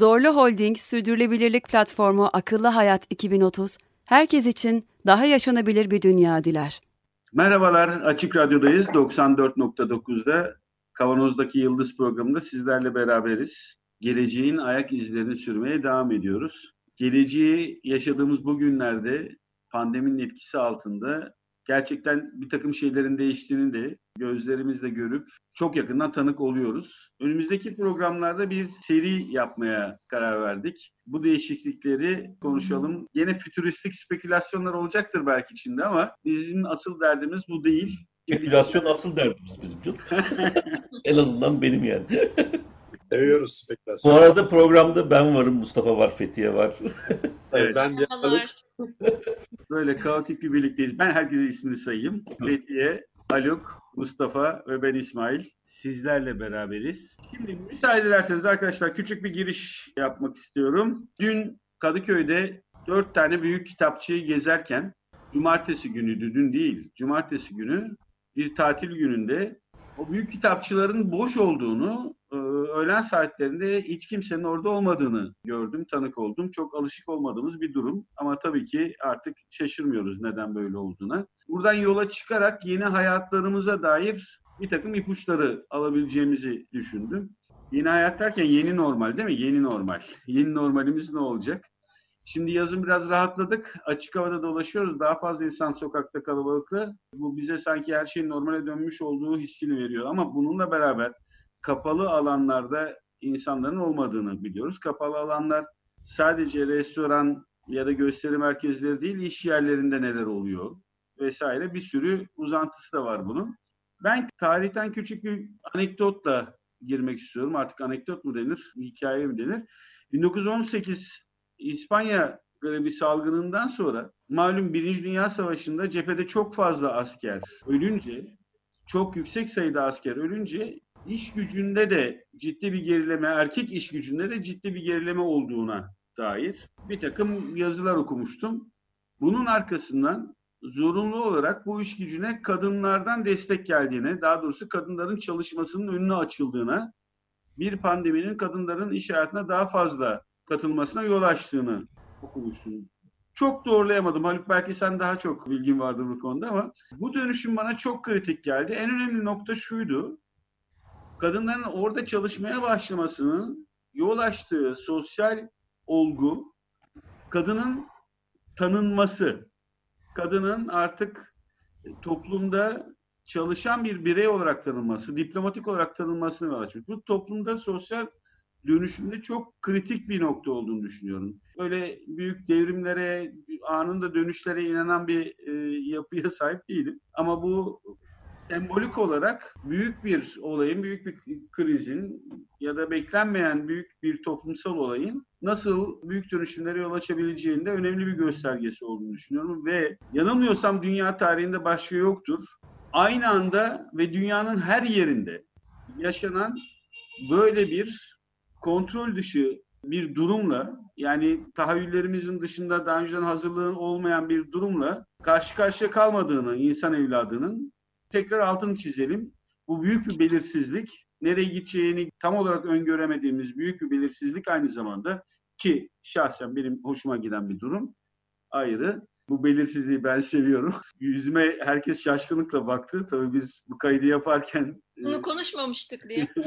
Zorlu Holding Sürdürülebilirlik Platformu Akıllı Hayat 2030, herkes için daha yaşanabilir bir dünya diler. Merhabalar, Açık Radyo'dayız. 94.9'da Kavanoz'daki Yıldız programında sizlerle beraberiz. Geleceğin ayak izlerini sürmeye devam ediyoruz. Geleceği yaşadığımız bu günlerde pandeminin etkisi altında gerçekten bir takım şeylerin değiştiğini de gözlerimizle görüp çok yakından tanık oluyoruz. Önümüzdeki programlarda bir seri yapmaya karar verdik. Bu değişiklikleri konuşalım. Yine fütüristik spekülasyonlar olacaktır belki içinde ama bizim asıl derdimiz bu değil. Spekülasyon asıl derdimiz bizim canım. en azından benim yani. Seviyoruz spekülasyon. Bu arada programda ben varım, Mustafa var, Fethiye var. Evet. Ben de. Böyle kaotik bir birlikteyiz. Ben herkese ismini sayayım. Fethiye, Haluk, Mustafa ve ben İsmail. Sizlerle beraberiz. Şimdi müsaade ederseniz arkadaşlar küçük bir giriş yapmak istiyorum. Dün Kadıköy'de dört tane büyük kitapçıyı gezerken cumartesi günüydü, dün değil. Cumartesi günü bir tatil gününde o büyük kitapçıların boş olduğunu, e, öğlen saatlerinde hiç kimsenin orada olmadığını gördüm, tanık oldum. Çok alışık olmadığımız bir durum ama tabii ki artık şaşırmıyoruz neden böyle olduğuna. Buradan yola çıkarak yeni hayatlarımıza dair bir takım ipuçları alabileceğimizi düşündüm. Yeni hayat derken yeni normal değil mi? Yeni normal. Yeni normalimiz ne olacak? Şimdi yazın biraz rahatladık. Açık havada dolaşıyoruz. Daha fazla insan sokakta kalabalıklı. Bu bize sanki her şeyin normale dönmüş olduğu hissini veriyor. Ama bununla beraber kapalı alanlarda insanların olmadığını biliyoruz. Kapalı alanlar sadece restoran ya da gösteri merkezleri değil, iş yerlerinde neler oluyor vesaire bir sürü uzantısı da var bunun. Ben tarihten küçük bir anekdotla girmek istiyorum. Artık anekdot mu denir, hikaye mi denir? 1918 İspanya gribi salgınından sonra malum Birinci Dünya Savaşı'nda cephede çok fazla asker ölünce, çok yüksek sayıda asker ölünce iş gücünde de ciddi bir gerileme, erkek iş gücünde de ciddi bir gerileme olduğuna dair bir takım yazılar okumuştum. Bunun arkasından zorunlu olarak bu iş gücüne kadınlardan destek geldiğine, daha doğrusu kadınların çalışmasının önüne açıldığına, bir pandeminin kadınların iş hayatına daha fazla katılmasına yol açtığını okumuştum. Çok doğrulayamadım. Haluk belki sen daha çok bilgin vardır bu konuda ama bu dönüşüm bana çok kritik geldi. En önemli nokta şuydu. Kadınların orada çalışmaya başlamasının yol açtığı sosyal olgu kadının tanınması. Kadının artık toplumda çalışan bir birey olarak tanınması, diplomatik olarak tanınmasını açıyor. Bu toplumda sosyal dönüşümde çok kritik bir nokta olduğunu düşünüyorum. Böyle büyük devrimlere, anında dönüşlere inanan bir e, yapıya sahip değilim. Ama bu sembolik olarak büyük bir olayın, büyük bir krizin ya da beklenmeyen büyük bir toplumsal olayın nasıl büyük dönüşümlere yol açabileceğinde önemli bir göstergesi olduğunu düşünüyorum ve yanılmıyorsam dünya tarihinde başka yoktur. Aynı anda ve dünyanın her yerinde yaşanan böyle bir kontrol dışı bir durumla yani tahayyüllerimizin dışında daha önceden hazırlığın olmayan bir durumla karşı karşıya kalmadığını insan evladının tekrar altını çizelim. Bu büyük bir belirsizlik. Nereye gideceğini tam olarak öngöremediğimiz büyük bir belirsizlik aynı zamanda ki şahsen benim hoşuma giden bir durum ayrı. Bu belirsizliği ben seviyorum. Yüzüme herkes şaşkınlıkla baktı. Tabii biz bu kaydı yaparken... Bunu konuşmamıştık diye.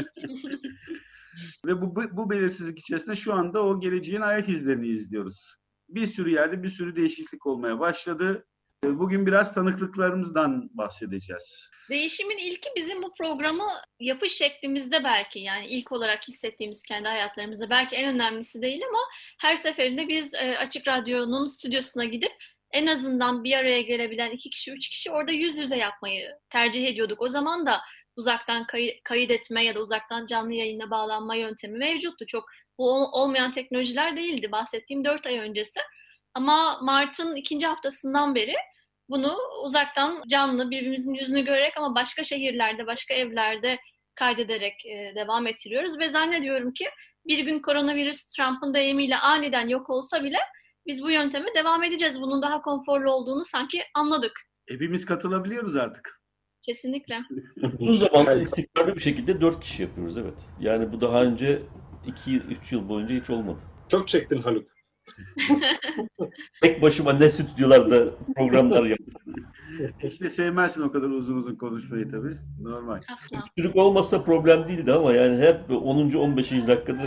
Ve bu, bu belirsizlik içerisinde şu anda o geleceğin ayak izlerini izliyoruz. Bir sürü yerde bir sürü değişiklik olmaya başladı. Bugün biraz tanıklıklarımızdan bahsedeceğiz. Değişimin ilki bizim bu programı yapış şeklimizde belki yani ilk olarak hissettiğimiz kendi hayatlarımızda belki en önemlisi değil ama her seferinde biz Açık Radyo'nun stüdyosuna gidip en azından bir araya gelebilen iki kişi, üç kişi orada yüz yüze yapmayı tercih ediyorduk. O zaman da uzaktan kay- kayıt etme ya da uzaktan canlı yayına bağlanma yöntemi mevcuttu. Çok bu olmayan teknolojiler değildi bahsettiğim 4 ay öncesi. Ama Mart'ın ikinci haftasından beri bunu uzaktan canlı birbirimizin yüzünü görerek ama başka şehirlerde, başka evlerde kaydederek e, devam ettiriyoruz ve zannediyorum ki bir gün koronavirüs Trump'ın deyimiyle aniden yok olsa bile biz bu yönteme devam edeceğiz. Bunun daha konforlu olduğunu sanki anladık. Hepimiz katılabiliyoruz artık. Kesinlikle. Bu zaman istikrarlı bir şekilde dört kişi yapıyoruz evet. Yani bu daha önce 2-3 yıl boyunca hiç olmadı. Çok çektin Haluk. Tek başıma ne stüdyolarda programlar yaptım. İşte sevmezsin o kadar uzun uzun konuşmayı tabii. Normal. Öksürük olmasa problem değildi ama yani hep 10. 15. dakikada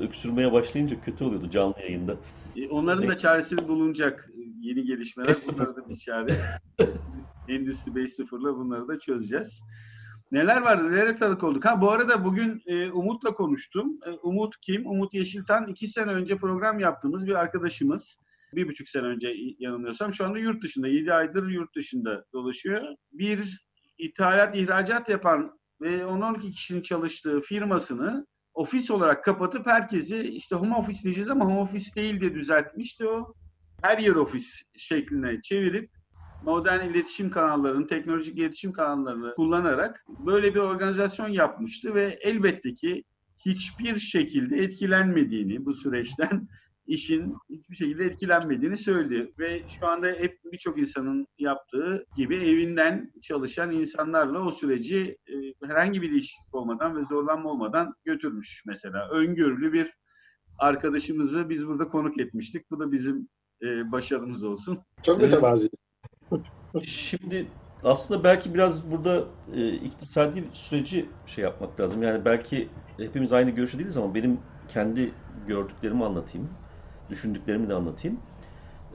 öksürmeye başlayınca kötü oluyordu canlı yayında. E, Onların da çaresi bulunacak. Yeni gelişmeler. 5-0. Bunları da bir çare. Endüstri 5.0'la bunları da çözeceğiz. Neler vardı? Nelere tanık olduk? Ha bu arada bugün e, Umut'la konuştum. E, Umut kim? Umut Yeşiltan iki sene önce program yaptığımız bir arkadaşımız. Bir buçuk sene önce yanılmıyorsam. Şu anda yurt dışında. Yedi aydır yurt dışında dolaşıyor. Bir ithalat, ihracat yapan ve 10-12 kişinin çalıştığı firmasını ofis olarak kapatıp herkesi işte home office diyeceğiz ama home office değil diye düzeltmişti o. Her yer ofis şekline çevirip modern iletişim kanallarını, teknolojik iletişim kanallarını kullanarak böyle bir organizasyon yapmıştı ve elbette ki hiçbir şekilde etkilenmediğini bu süreçten işin hiçbir şekilde etkilenmediğini söyledi ve şu anda hep birçok insanın yaptığı gibi evinden çalışan insanlarla o süreci e, herhangi bir değişiklik olmadan ve zorlanma olmadan götürmüş mesela. Öngörülü bir arkadaşımızı biz burada konuk etmiştik. Bu da bizim e, başarımız olsun. Çok mütevazi. Şimdi aslında belki biraz burada e, iktisadi süreci şey yapmak lazım. Yani belki hepimiz aynı görüşte değiliz ama benim kendi gördüklerimi anlatayım. Düşündüklerimi de anlatayım.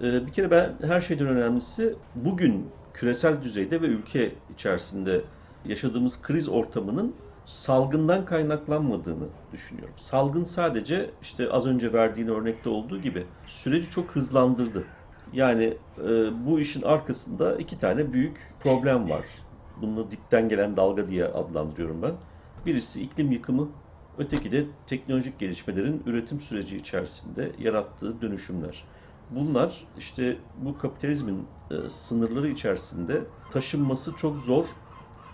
E, bir kere ben her şeyden önemlisi bugün küresel düzeyde ve ülke içerisinde yaşadığımız kriz ortamının salgından kaynaklanmadığını düşünüyorum. Salgın sadece işte az önce verdiğin örnekte olduğu gibi süreci çok hızlandırdı. Yani e, bu işin arkasında iki tane büyük problem var. Bunu dipten gelen dalga diye adlandırıyorum ben. Birisi iklim yıkımı, öteki de teknolojik gelişmelerin üretim süreci içerisinde yarattığı dönüşümler. Bunlar işte bu kapitalizmin e, sınırları içerisinde taşınması çok zor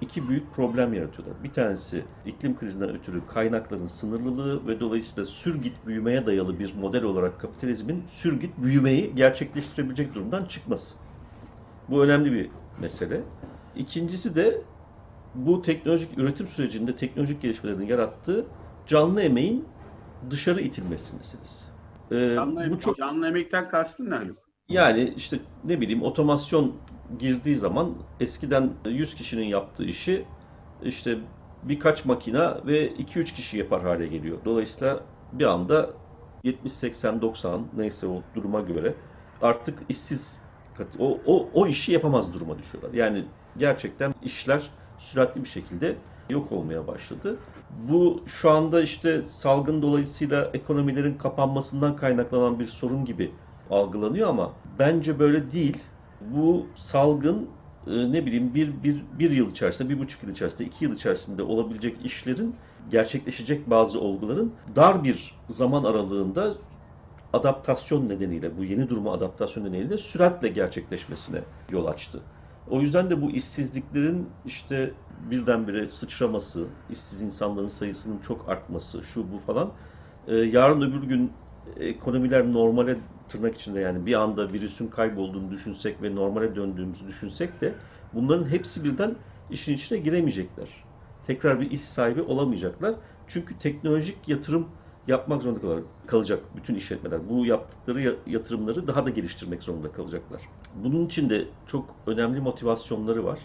iki büyük problem yaratıyorlar. Bir tanesi iklim krizinden ötürü kaynakların sınırlılığı ve dolayısıyla sürgit büyümeye dayalı bir model olarak kapitalizmin sürgit büyümeyi gerçekleştirebilecek durumdan çıkması. Bu önemli bir mesele. İkincisi de bu teknolojik üretim sürecinde teknolojik gelişmelerin yarattığı canlı emeğin dışarı itilmesi meselesi. Ee, canlı, bu çok canlı emekten kastın ne Haluk? Yani işte ne bileyim otomasyon girdiği zaman eskiden 100 kişinin yaptığı işi işte birkaç makina ve 2-3 kişi yapar hale geliyor. Dolayısıyla bir anda 70, 80, 90 neyse o duruma göre artık işsiz o, o, o işi yapamaz duruma düşüyorlar. Yani gerçekten işler süratli bir şekilde yok olmaya başladı. Bu şu anda işte salgın dolayısıyla ekonomilerin kapanmasından kaynaklanan bir sorun gibi algılanıyor ama bence böyle değil. Bu salgın e, ne bileyim bir, bir, bir yıl içerisinde, bir buçuk yıl içerisinde, iki yıl içerisinde olabilecek işlerin, gerçekleşecek bazı olguların dar bir zaman aralığında adaptasyon nedeniyle, bu yeni duruma adaptasyon nedeniyle süratle gerçekleşmesine yol açtı. O yüzden de bu işsizliklerin işte birdenbire sıçraması, işsiz insanların sayısının çok artması, şu bu falan, e, yarın öbür gün ekonomiler normale tırnak içinde yani bir anda virüsün kaybolduğunu düşünsek ve normale döndüğümüzü düşünsek de bunların hepsi birden işin içine giremeyecekler. Tekrar bir iş sahibi olamayacaklar. Çünkü teknolojik yatırım yapmak zorunda kalacak bütün işletmeler. Bu yaptıkları yatırımları daha da geliştirmek zorunda kalacaklar. Bunun için de çok önemli motivasyonları var.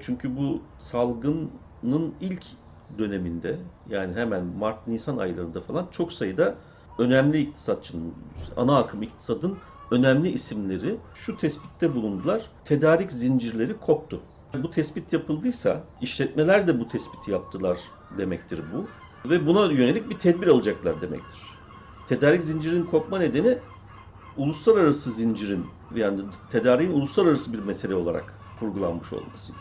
Çünkü bu salgının ilk döneminde yani hemen Mart-Nisan aylarında falan çok sayıda önemli iktisatçının, ana akım iktisadın önemli isimleri şu tespitte bulundular. Tedarik zincirleri koptu. Bu tespit yapıldıysa işletmeler de bu tespiti yaptılar demektir bu. Ve buna yönelik bir tedbir alacaklar demektir. Tedarik zincirinin kopma nedeni uluslararası zincirin yani tedariğin uluslararası bir mesele olarak kurgulanmış olması.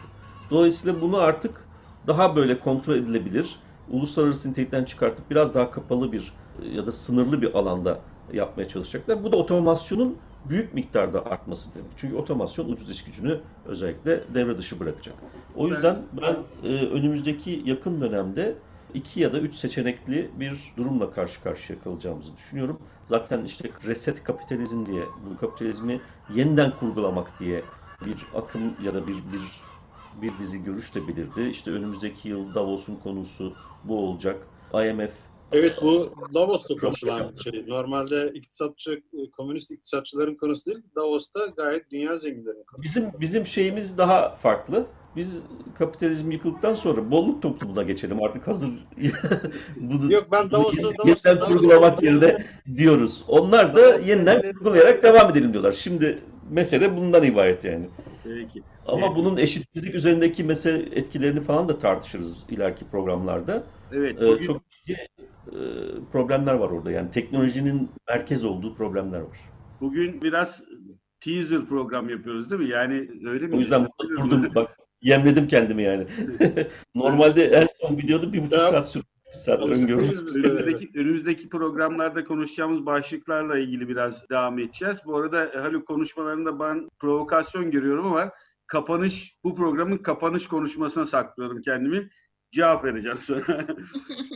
Dolayısıyla bunu artık daha böyle kontrol edilebilir, uluslararası nitelikten çıkartıp biraz daha kapalı bir ya da sınırlı bir alanda yapmaya çalışacaklar. Bu da otomasyonun büyük miktarda artması demek. Çünkü otomasyon ucuz iş gücünü özellikle devre dışı bırakacak. O yüzden ben e, önümüzdeki yakın dönemde iki ya da üç seçenekli bir durumla karşı karşıya kalacağımızı düşünüyorum. Zaten işte reset kapitalizm diye, bu kapitalizmi yeniden kurgulamak diye bir akım ya da bir bir bir dizi görüş de belirdi. İşte önümüzdeki yıl Davos'un konusu bu olacak. IMF Evet bu Davos'ta konuşulan şey. Normalde iktisatçı, komünist iktisatçıların konusu değil. Davos'ta gayet dünya zenginlerinin konusu. Bizim bizim şeyimiz daha farklı. Biz kapitalizm yıkıldıktan sonra bolluk toplumuna geçelim artık hazır. bunu, Yok ben Davos'u bunu Davos'u yeniden Davos'u- kurgulamak yerine diyoruz. Onlar da yeniden kurgulayarak devam edelim diyorlar. Şimdi mesele bundan ibaret yani. Peki. Ama Evet. bunun eşitsizlik üzerindeki mesele etkilerini falan da tartışırız ileriki programlarda. Evet. Ee, bugün- çok ciddi e, problemler var orada. Yani teknolojinin merkez olduğu problemler var. Bugün biraz teaser program yapıyoruz değil mi? Yani öyle mi? O yüzden burada durdum. Bak yemledim kendimi yani. Normalde en son videoda bir buçuk saat. Bir de. Önümüzdeki, önümüzdeki programlarda konuşacağımız başlıklarla ilgili biraz devam edeceğiz. Bu arada Haluk konuşmalarında ben provokasyon görüyorum ama kapanış, bu programın kapanış konuşmasına saklıyorum kendimi. Cevap vereceğim sonra.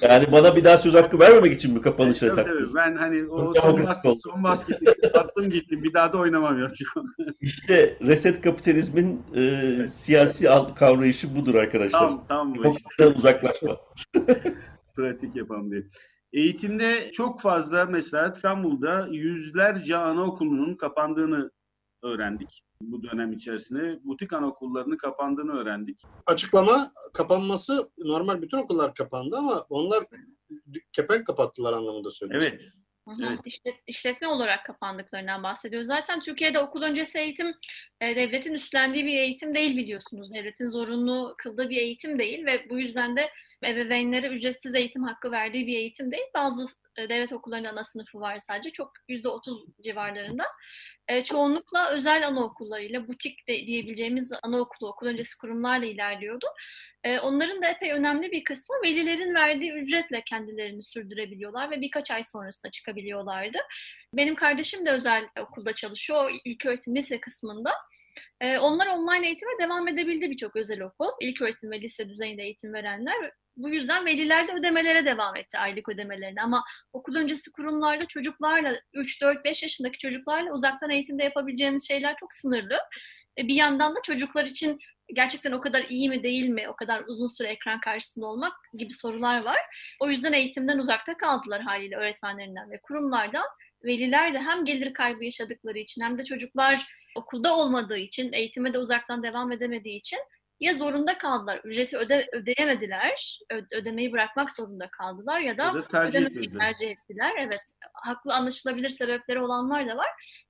Yani bana bir daha söz hakkı vermemek için mi kapanışa Tabii, tabii. saklıyorsun? ben hani o Çok son basket, son basketi attım gittim. Bir daha da oynamam yapacağım. İşte reset kapitalizmin e, siyasi kavrayışı budur arkadaşlar. tam tam bu işte. Uzaklaşma. pratik yapan bir. Eğitimde çok fazla mesela İstanbul'da yüzlerce anaokulunun kapandığını öğrendik bu dönem içerisinde. Butik anaokullarının kapandığını öğrendik. Açıklama kapanması normal bütün okullar kapandı ama onlar kepenk kapattılar anlamında söylüyorsun. Evet. Hı hı. Evet. İşlet- işletme olarak kapandıklarından bahsediyoruz. Zaten Türkiye'de okul öncesi eğitim e, devletin üstlendiği bir eğitim değil biliyorsunuz. Devletin zorunlu kıldığı bir eğitim değil ve bu yüzden de ebeveynlere ücretsiz eğitim hakkı verdiği bir eğitim değil. Bazı e, devlet okullarının ana sınıfı var sadece. Çok %30 civarlarında. E, çoğunlukla özel anaokullarıyla, butik de diyebileceğimiz anaokulu, okul öncesi kurumlarla ilerliyordu. E, onların da epey önemli bir kısmı velilerin verdiği ücretle kendilerini sürdürebiliyorlar ve birkaç ay sonrasında çıkabiliyorlardı. Benim kardeşim de özel okulda çalışıyor, ilk öğretim lise kısmında. E, onlar online eğitime devam edebildi birçok özel okul. İlk öğretim ve lise düzeyinde eğitim verenler. Bu yüzden veliler de ödemelere devam etti, aylık ödemelerine. Ama okul öncesi kurumlarda çocuklarla, 3, 4, 5 yaşındaki çocuklarla uzaktan eğitimde yapabileceğiniz şeyler çok sınırlı. E, bir yandan da çocuklar için gerçekten o kadar iyi mi değil mi, o kadar uzun süre ekran karşısında olmak gibi sorular var. O yüzden eğitimden uzakta kaldılar haliyle öğretmenlerinden ve kurumlardan. Veliler de hem gelir kaybı yaşadıkları için hem de çocuklar okulda olmadığı için, eğitime de uzaktan devam edemediği için ya zorunda kaldılar, ücreti öde, ödeyemediler, ö- ödemeyi bırakmak zorunda kaldılar ya da Ya tercih ödememeyi etmediler. tercih ettiler. Evet, haklı anlaşılabilir sebepleri olanlar da var.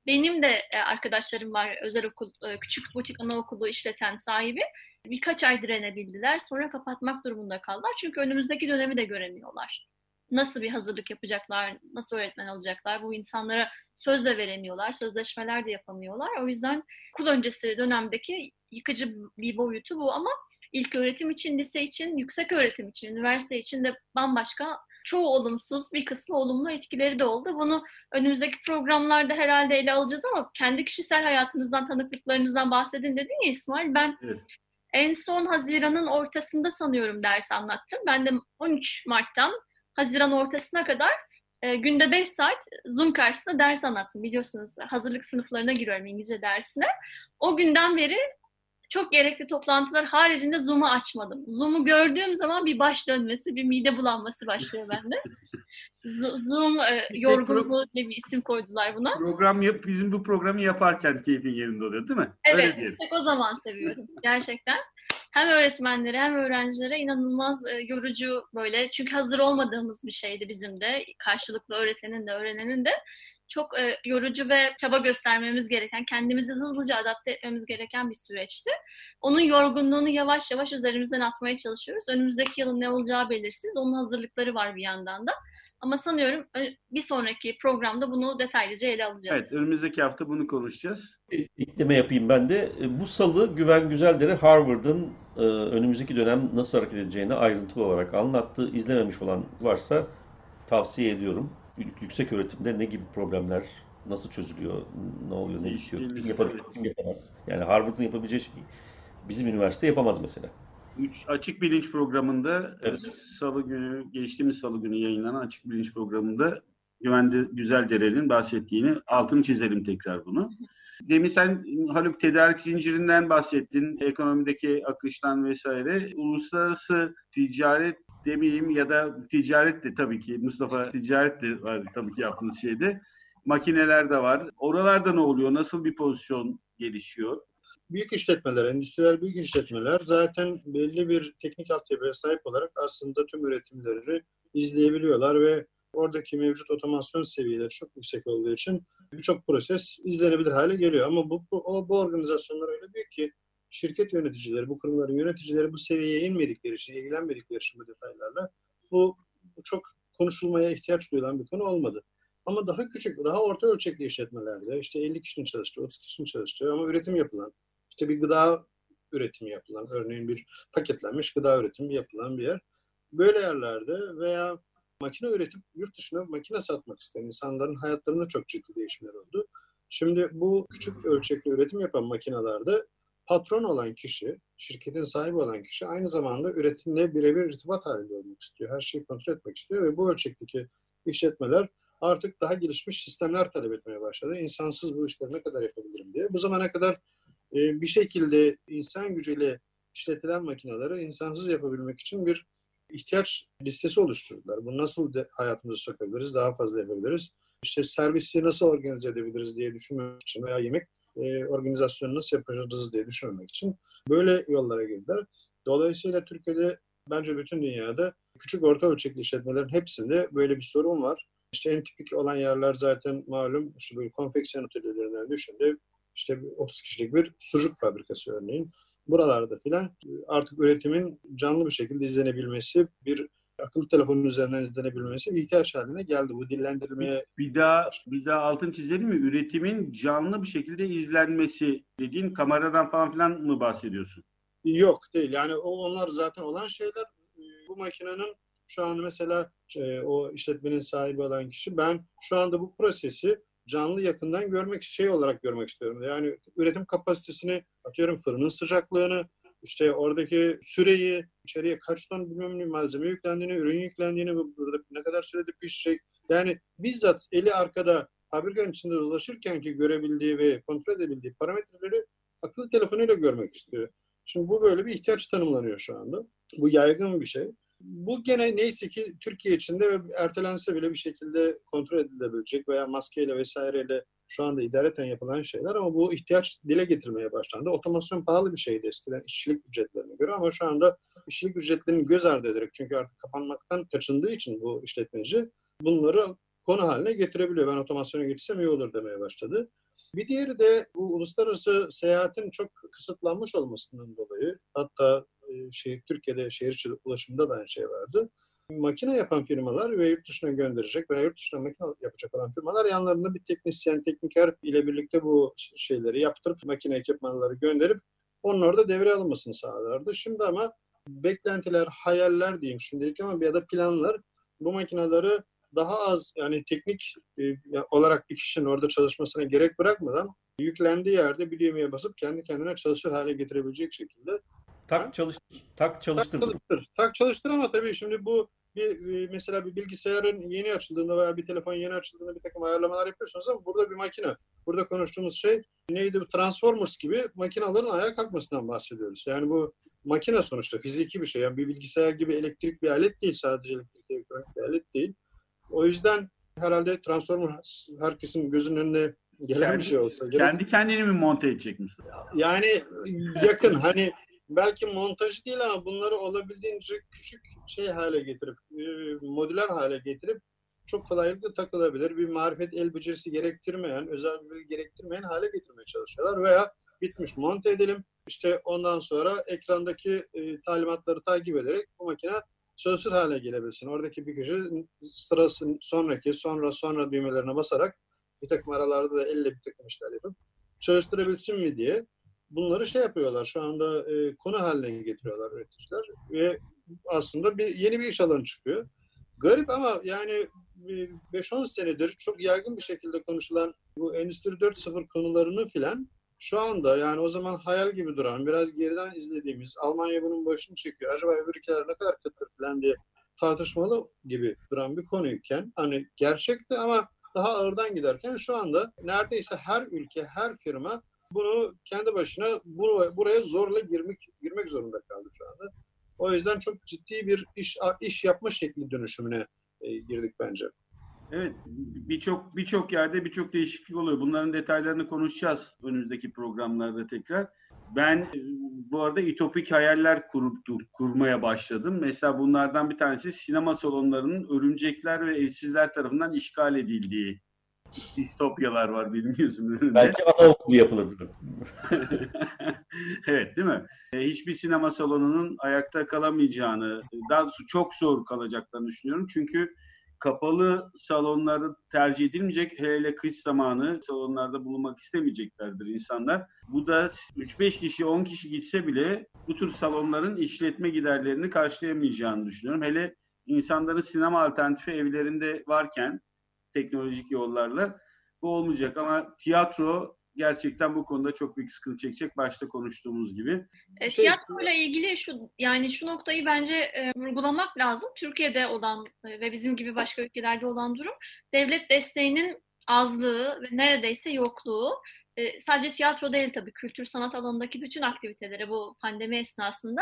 Benim de e, arkadaşlarım var özel okul, e, küçük butik anaokulu işleten sahibi. Birkaç ay direnebildiler. Sonra kapatmak durumunda kaldılar. Çünkü önümüzdeki dönemi de göremiyorlar. Nasıl bir hazırlık yapacaklar, nasıl öğretmen alacaklar? Bu insanlara söz de veremiyorlar, sözleşmeler de yapamıyorlar. O yüzden okul öncesi dönemdeki yıkıcı bir boyutu bu ama ilk öğretim için, lise için, yüksek öğretim için, üniversite için de bambaşka çoğu olumsuz, bir kısmı olumlu etkileri de oldu. Bunu önümüzdeki programlarda herhalde ele alacağız ama kendi kişisel hayatınızdan, tanıklıklarınızdan bahsedin dedin ya İsmail. Ben Evet. en son Haziran'ın ortasında sanıyorum ders anlattım. Ben de 13 Mart'tan Haziran ortasına kadar e, günde 5 saat Zoom karşısında ders anlattım. Biliyorsunuz hazırlık sınıflarına giriyorum İngilizce dersine. O günden beri çok gerekli toplantılar haricinde Zoom'u açmadım. Zoom'u gördüğüm zaman bir baş dönmesi, bir mide bulanması başlıyor bende. Zoom e, yorgunluğu diye bir isim koydular buna. Program yap, bizim bu programı yaparken keyfin yerinde oluyor değil mi? Evet, Öyle tek o zaman seviyorum gerçekten. Hem öğretmenlere hem öğrencilere inanılmaz e, yorucu böyle. Çünkü hazır olmadığımız bir şeydi bizim de. Karşılıklı öğretenin de öğrenenin de. Çok e, yorucu ve çaba göstermemiz gereken, kendimizi hızlıca adapte etmemiz gereken bir süreçti. Onun yorgunluğunu yavaş yavaş üzerimizden atmaya çalışıyoruz. Önümüzdeki yılın ne olacağı belirsiz. Onun hazırlıkları var bir yandan da. Ama sanıyorum ö- bir sonraki programda bunu detaylıca ele alacağız. Evet, önümüzdeki hafta bunu konuşacağız. Ekleme yapayım ben de. E, Bu salı Güven Güzeldere Harvard'ın e, önümüzdeki dönem nasıl hareket edeceğini ayrıntılı olarak anlattı. İzlememiş olan varsa tavsiye ediyorum. Yüksek öğretimde ne gibi problemler nasıl çözülüyor, ne oluyor, ne bitiyor, kim yapabilir, kim yapamaz. Yani Harvard'ın yapabileceği şey bizim üniversite yapamaz mesela. Üç, açık bilinç programında Evet. salı günü, geçtiğimiz salı günü yayınlanan açık bilinç programında Güvende Güzeldere'nin bahsettiğini altını çizelim tekrar bunu. Demin sen Haluk tedarik zincirinden bahsettin, ekonomideki akıştan vesaire. Uluslararası ticaret demeyeyim ya da ticaret de tabii ki Mustafa ticaret de var tabii ki yaptığınız şeyde. Makineler de var. Oralarda ne oluyor? Nasıl bir pozisyon gelişiyor? büyük işletmeler, endüstriyel büyük işletmeler zaten belli bir teknik altyapıya sahip olarak aslında tüm üretimlerini izleyebiliyorlar ve oradaki mevcut otomasyon seviyeleri çok yüksek olduğu için birçok proses izlenebilir hale geliyor. Ama bu, bu, bu organizasyonlar öyle büyük ki şirket yöneticileri, bu kurumların yöneticileri bu seviyeye inmedikleri için, ilgilenmedikleri için bu detaylarla bu, çok konuşulmaya ihtiyaç duyulan bir konu olmadı. Ama daha küçük, daha orta ölçekli işletmelerde işte 50 kişinin çalıştığı, 30 kişinin çalıştığı ama üretim yapılan, işte bir gıda üretimi yapılan, örneğin bir paketlenmiş gıda üretimi yapılan bir yer. Böyle yerlerde veya makine üretip yurt dışına makine satmak isteyen insanların hayatlarında çok ciddi değişimler oldu. Şimdi bu küçük ölçekli üretim yapan makinelerde patron olan kişi, şirketin sahibi olan kişi aynı zamanda üretimle birebir irtibat halinde olmak istiyor. Her şeyi kontrol etmek istiyor ve bu ölçekteki işletmeler artık daha gelişmiş sistemler talep etmeye başladı. İnsansız bu işleri ne kadar yapabilirim diye. Bu zamana kadar e, bir şekilde insan gücüyle işletilen makineleri insansız yapabilmek için bir ihtiyaç listesi oluşturdular. Bunu nasıl hayatımıza sokabiliriz, daha fazla yapabiliriz? İşte servisi nasıl organize edebiliriz diye düşünmek için veya yemek e, organizasyonu nasıl yapacağız diye düşünmek için böyle yollara girdiler. Dolayısıyla Türkiye'de bence bütün dünyada küçük orta ölçekli işletmelerin hepsinde böyle bir sorun var. İşte en tipik olan yerler zaten malum işte böyle konfeksiyon atölyelerinden düşündü. İşte bir 30 kişilik bir sucuk fabrikası örneğin. Buralarda filan artık üretimin canlı bir şekilde izlenebilmesi, bir akıllı telefonun üzerinden izlenebilmesi bir ihtiyaç haline geldi. Bu dillendirilmeye Bir daha bir daha altın çizelim mi? Üretimin canlı bir şekilde izlenmesi dediğin kameradan falan filan mı bahsediyorsun? Yok değil. Yani onlar zaten olan şeyler. Bu makinenin şu an mesela e, o işletmenin sahibi olan kişi ben şu anda bu prosesi canlı yakından görmek şey olarak görmek istiyorum. Yani üretim kapasitesini atıyorum fırının sıcaklığını işte oradaki süreyi içeriye kaç ton bilmem malzeme yüklendiğini, ürün yüklendiğini, bu- burada ne kadar sürede pişecek. Yani bizzat eli arkada fabrikanın içinde dolaşırken ki görebildiği ve kontrol edebildiği parametreleri akıllı telefonuyla görmek istiyor. Şimdi bu böyle bir ihtiyaç tanımlanıyor şu anda. Bu yaygın bir şey. Bu gene neyse ki Türkiye içinde ertelense bile bir şekilde kontrol edilebilecek veya maskeyle vesaireyle şu anda idareten yapılan şeyler ama bu ihtiyaç dile getirmeye başlandı. Otomasyon pahalı bir şeydi eskiden işçilik ücretlerine göre ama şu anda işçilik ücretlerini göz ardı ederek çünkü artık kapanmaktan kaçındığı için bu işletmeci bunları konu haline getirebiliyor. Ben otomasyona geçsem iyi olur demeye başladı. Bir diğeri de bu uluslararası seyahatin çok kısıtlanmış olmasından dolayı hatta e, şey, Türkiye'de şehir içi ulaşımda da aynı şey vardı. Makine yapan firmalar ve yurt dışına gönderecek veya yurt dışına makine yapacak olan firmalar yanlarında bir teknisyen, tekniker ile birlikte bu şeyleri yaptırıp makine ekipmanları gönderip onun orada devre alınmasını sağlardı. Şimdi ama beklentiler, hayaller diyeyim şimdilik ama ya da planlar bu makineleri daha az yani teknik e, olarak bir kişinin orada çalışmasına gerek bırakmadan yüklendiği yerde bir düğmeye basıp kendi kendine çalışır hale getirebilecek şekilde Tak çalıştır, tak tak çalıştır. çalıştır. Tak çalıştır ama tabii şimdi bu bir e, mesela bir bilgisayarın yeni açıldığında veya bir telefon yeni açıldığında bir takım ayarlamalar yapıyorsunuz ama burada bir makine. Burada konuştuğumuz şey neydi? Bu Transformers gibi makinelerin ayağa kalkmasından bahsediyoruz. Yani bu makine sonuçta fiziki bir şey. Yani bir bilgisayar gibi elektrik bir alet değil. Sadece elektrik elektronik bir alet değil. O yüzden herhalde Transformer herkesin gözünün önüne gelen bir şey olsa gerek. Kendi kendini mi monte edecek misin? Yani yakın hani belki montajı değil ama bunları olabildiğince küçük şey hale getirip e, modüler hale getirip çok kolaylıkla takılabilir. Bir marifet el becerisi gerektirmeyen, özel bir bilgi gerektirmeyen hale getirmeye çalışıyorlar veya bitmiş monte edelim. İşte ondan sonra ekrandaki e, talimatları takip ederek bu makine çalışır hale gelebilsin. Oradaki bir kişi sırası sonraki, sonra sonra düğmelerine basarak bir takım aralarda da elle bir takım işler yapıp çalıştırabilsin mi diye bunları şey yapıyorlar. Şu anda e, konu haline getiriyorlar üreticiler ve aslında bir yeni bir iş alanı çıkıyor. Garip ama yani 5-10 senedir çok yaygın bir şekilde konuşulan bu Endüstri 4.0 konularını filan şu anda yani o zaman hayal gibi duran, biraz geriden izlediğimiz Almanya bunun başını çekiyor. Acaba öbür ülkeler ne kadar katır falan diye tartışmalı gibi duran bir konuyken hani gerçekti ama daha ağırdan giderken şu anda neredeyse her ülke, her firma bunu kendi başına buraya zorla girmek girmek zorunda kaldı şu anda. O yüzden çok ciddi bir iş iş yapma şekli dönüşümüne e, girdik bence. Evet, birçok birçok yerde birçok değişiklik oluyor. Bunların detaylarını konuşacağız önümüzdeki programlarda tekrar. Ben e, bu arada itopik hayaller kurup kurmaya başladım. Mesela bunlardan bir tanesi sinema salonlarının örümcekler ve evsizler tarafından işgal edildiği distopyalar var benim gözümün önünde. Belki anaokulu yapılabilir. evet değil mi? E, hiçbir sinema salonunun ayakta kalamayacağını, daha doğrusu çok zor kalacaklarını düşünüyorum. Çünkü kapalı salonları tercih edilmeyecek. Hele kış zamanı salonlarda bulunmak istemeyeceklerdir insanlar. Bu da 3-5 kişi, 10 kişi gitse bile bu tür salonların işletme giderlerini karşılayamayacağını düşünüyorum. Hele insanların sinema alternatifi evlerinde varken teknolojik yollarla bu olmayacak ama tiyatro gerçekten bu konuda çok büyük sıkıntı çekecek başta konuştuğumuz gibi. E, tiyatroyla ilgili şu yani şu noktayı bence e, vurgulamak lazım. Türkiye'de olan e, ve bizim gibi başka ülkelerde olan durum devlet desteğinin azlığı ve neredeyse yokluğu. E, sadece tiyatro değil tabii kültür sanat alanındaki bütün aktivitelere bu pandemi esnasında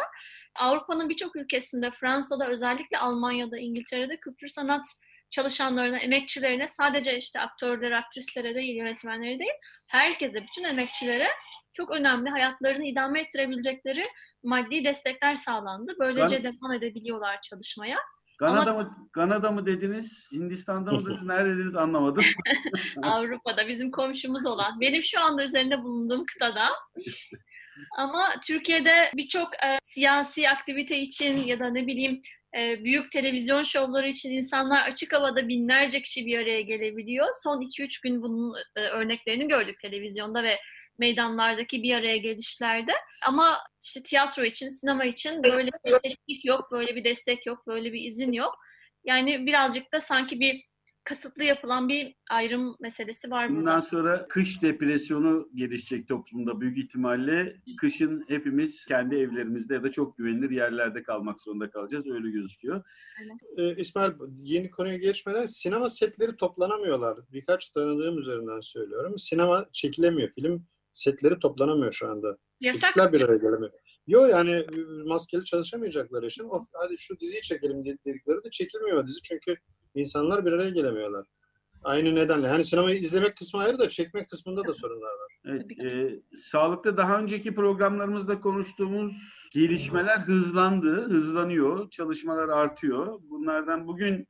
Avrupa'nın birçok ülkesinde Fransa'da özellikle Almanya'da İngiltere'de kültür sanat çalışanlarına, emekçilerine sadece işte aktörlere, aktrislere değil, yönetmenlere değil, herkese, bütün emekçilere çok önemli hayatlarını idame ettirebilecekleri maddi destekler sağlandı. Böylece Gan- devam edebiliyorlar çalışmaya. Kanada Ama... mı Kanada mı dediniz? Hindistan'da mı dediniz? Nerede dediniz anlamadım. Avrupa'da bizim komşumuz olan. Benim şu anda üzerinde bulunduğum kıtada. Ama Türkiye'de birçok e, siyasi aktivite için ya da ne bileyim e, büyük televizyon şovları için insanlar açık havada binlerce kişi bir araya gelebiliyor. Son 2-3 gün bunun e, örneklerini gördük televizyonda ve meydanlardaki bir araya gelişlerde. Ama işte tiyatro için, sinema için böyle bir teşvik yok, böyle bir destek yok, böyle bir izin yok. Yani birazcık da sanki bir kasıtlı yapılan bir ayrım meselesi var burada. Bundan sonra kış depresyonu gelişecek toplumda büyük ihtimalle. Kışın hepimiz kendi evlerimizde ya da çok güvenilir yerlerde kalmak zorunda kalacağız. Öyle gözüküyor. Ee, İsmail yeni konuya geçmeden sinema setleri toplanamıyorlar. Birkaç tanıdığım üzerinden söylüyorum. Sinema çekilemiyor. Film setleri toplanamıyor şu anda. Yasak Ekipler bir araya gelemiyor. Yok yani maskeli çalışamayacakları için hadi şu diziyi çekelim dedikleri de çekilmiyor dizi çünkü İnsanlar bir araya gelemiyorlar. Aynı nedenle. Hani sinemayı izlemek kısmı ayrı da çekmek kısmında da sorunlar var. Evet, e, sağlıkta daha önceki programlarımızda konuştuğumuz gelişmeler hızlandı, hızlanıyor, çalışmalar artıyor. Bunlardan bugün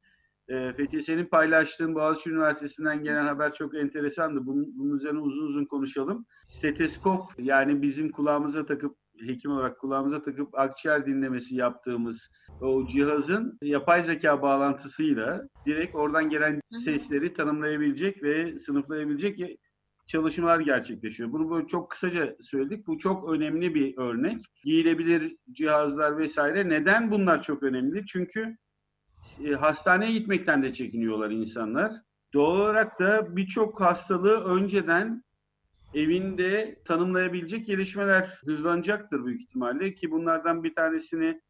e, Fethi senin paylaştığın Boğaziçi Üniversitesi'nden gelen haber çok enteresandı. Bunun, bunun üzerine uzun uzun konuşalım. Steteskop yani bizim kulağımıza takıp hekim olarak kulağımıza takıp akciğer dinlemesi yaptığımız o cihazın yapay zeka bağlantısıyla direkt oradan gelen sesleri tanımlayabilecek ve sınıflayabilecek çalışmalar gerçekleşiyor. Bunu böyle çok kısaca söyledik. Bu çok önemli bir örnek. Giyilebilir cihazlar vesaire. Neden bunlar çok önemli? Çünkü e, hastaneye gitmekten de çekiniyorlar insanlar. Doğal olarak da birçok hastalığı önceden evinde tanımlayabilecek gelişmeler hızlanacaktır büyük ihtimalle ki bunlardan bir tanesini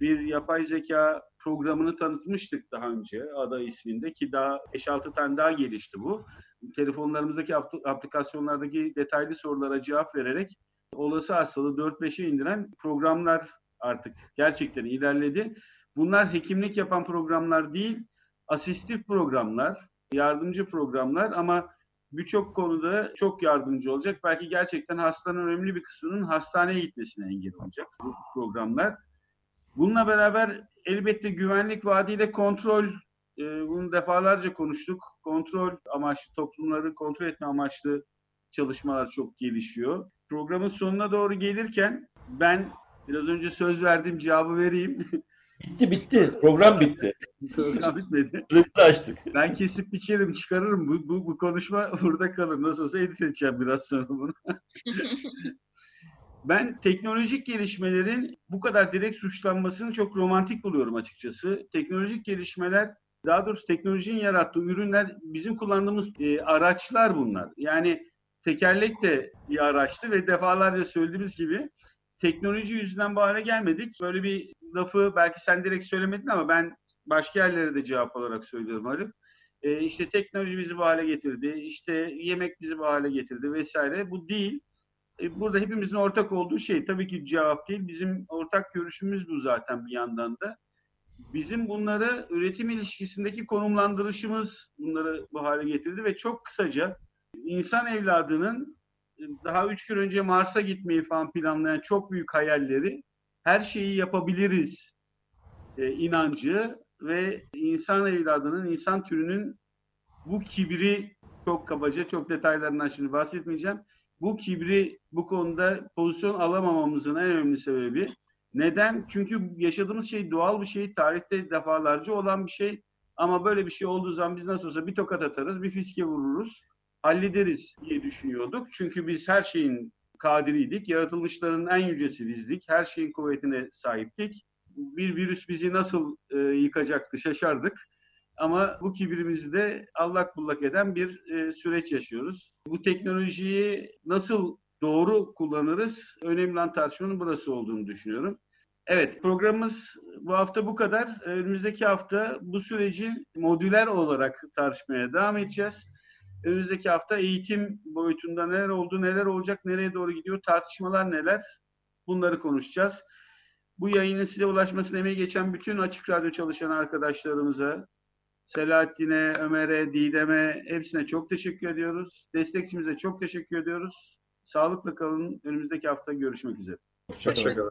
bir yapay zeka programını tanıtmıştık daha önce Ada isminde ki daha 5-6 tane daha gelişti bu. Telefonlarımızdaki aplikasyonlardaki detaylı sorulara cevap vererek olası hastalığı 4-5'e indiren programlar artık gerçekten ilerledi. Bunlar hekimlik yapan programlar değil, asistif programlar, yardımcı programlar ama birçok konuda çok yardımcı olacak. Belki gerçekten hastanın önemli bir kısmının hastaneye gitmesine engel olacak bu programlar. Bununla beraber elbette güvenlik vaadiyle kontrol, e, bunu defalarca konuştuk. Kontrol amaçlı, toplumları kontrol etme amaçlı çalışmalar çok gelişiyor. Programın sonuna doğru gelirken ben biraz önce söz verdiğim cevabı vereyim. Bitti bitti. Program bitti. Program bitmedi. Süreci açtık. Ben kesip biçerim çıkarırım. Bu, bu, bu konuşma burada kalır. Nasıl olsa edit edeceğim biraz sonra bunu. Ben teknolojik gelişmelerin bu kadar direkt suçlanmasını çok romantik buluyorum açıkçası. Teknolojik gelişmeler, daha doğrusu teknolojinin yarattığı ürünler bizim kullandığımız e, araçlar bunlar. Yani tekerlek de bir araçtı ve defalarca söylediğimiz gibi teknoloji yüzünden bu hale gelmedik. Böyle bir lafı belki sen direkt söylemedin ama ben başka yerlere de cevap olarak söylüyorum Haluk. E, işte teknoloji bizi bu hale getirdi, işte yemek bizi bu hale getirdi vesaire. Bu değil. E, burada hepimizin ortak olduğu şey tabii ki cevap değil. Bizim ortak görüşümüz bu zaten bir yandan da. Bizim bunları üretim ilişkisindeki konumlandırışımız bunları bu hale getirdi ve çok kısaca insan evladının daha üç gün önce Mars'a gitmeyi falan planlayan çok büyük hayalleri her şeyi yapabiliriz e, inancı ve insan evladının, insan türünün bu kibri çok kabaca, çok detaylarından şimdi bahsetmeyeceğim. Bu kibri bu konuda pozisyon alamamamızın en önemli sebebi neden? Çünkü yaşadığımız şey doğal bir şey, tarihte defalarca olan bir şey. Ama böyle bir şey olduğu zaman biz nasıl olsa bir tokat atarız, bir fiske vururuz, hallederiz diye düşünüyorduk. Çünkü biz her şeyin kadiriydik, yaratılmışların en yücesi bizdik, her şeyin kuvvetine sahiptik. Bir virüs bizi nasıl e, yıkacaktı şaşardık. Ama bu kibrimizi de allak bullak eden bir e, süreç yaşıyoruz. Bu teknolojiyi nasıl doğru kullanırız? Önemli olan tartışmanın burası olduğunu düşünüyorum. Evet programımız bu hafta bu kadar. Önümüzdeki hafta bu süreci modüler olarak tartışmaya devam edeceğiz. Önümüzdeki hafta eğitim boyutunda neler oldu, neler olacak, nereye doğru gidiyor, tartışmalar neler bunları konuşacağız. Bu yayının size ulaşmasına emeği geçen bütün Açık Radyo çalışan arkadaşlarımıza, Selahattin'e, Ömer'e, Didem'e hepsine çok teşekkür ediyoruz. Destekçimize çok teşekkür ediyoruz. Sağlıkla kalın. Önümüzdeki hafta görüşmek üzere. Hoşçakalın.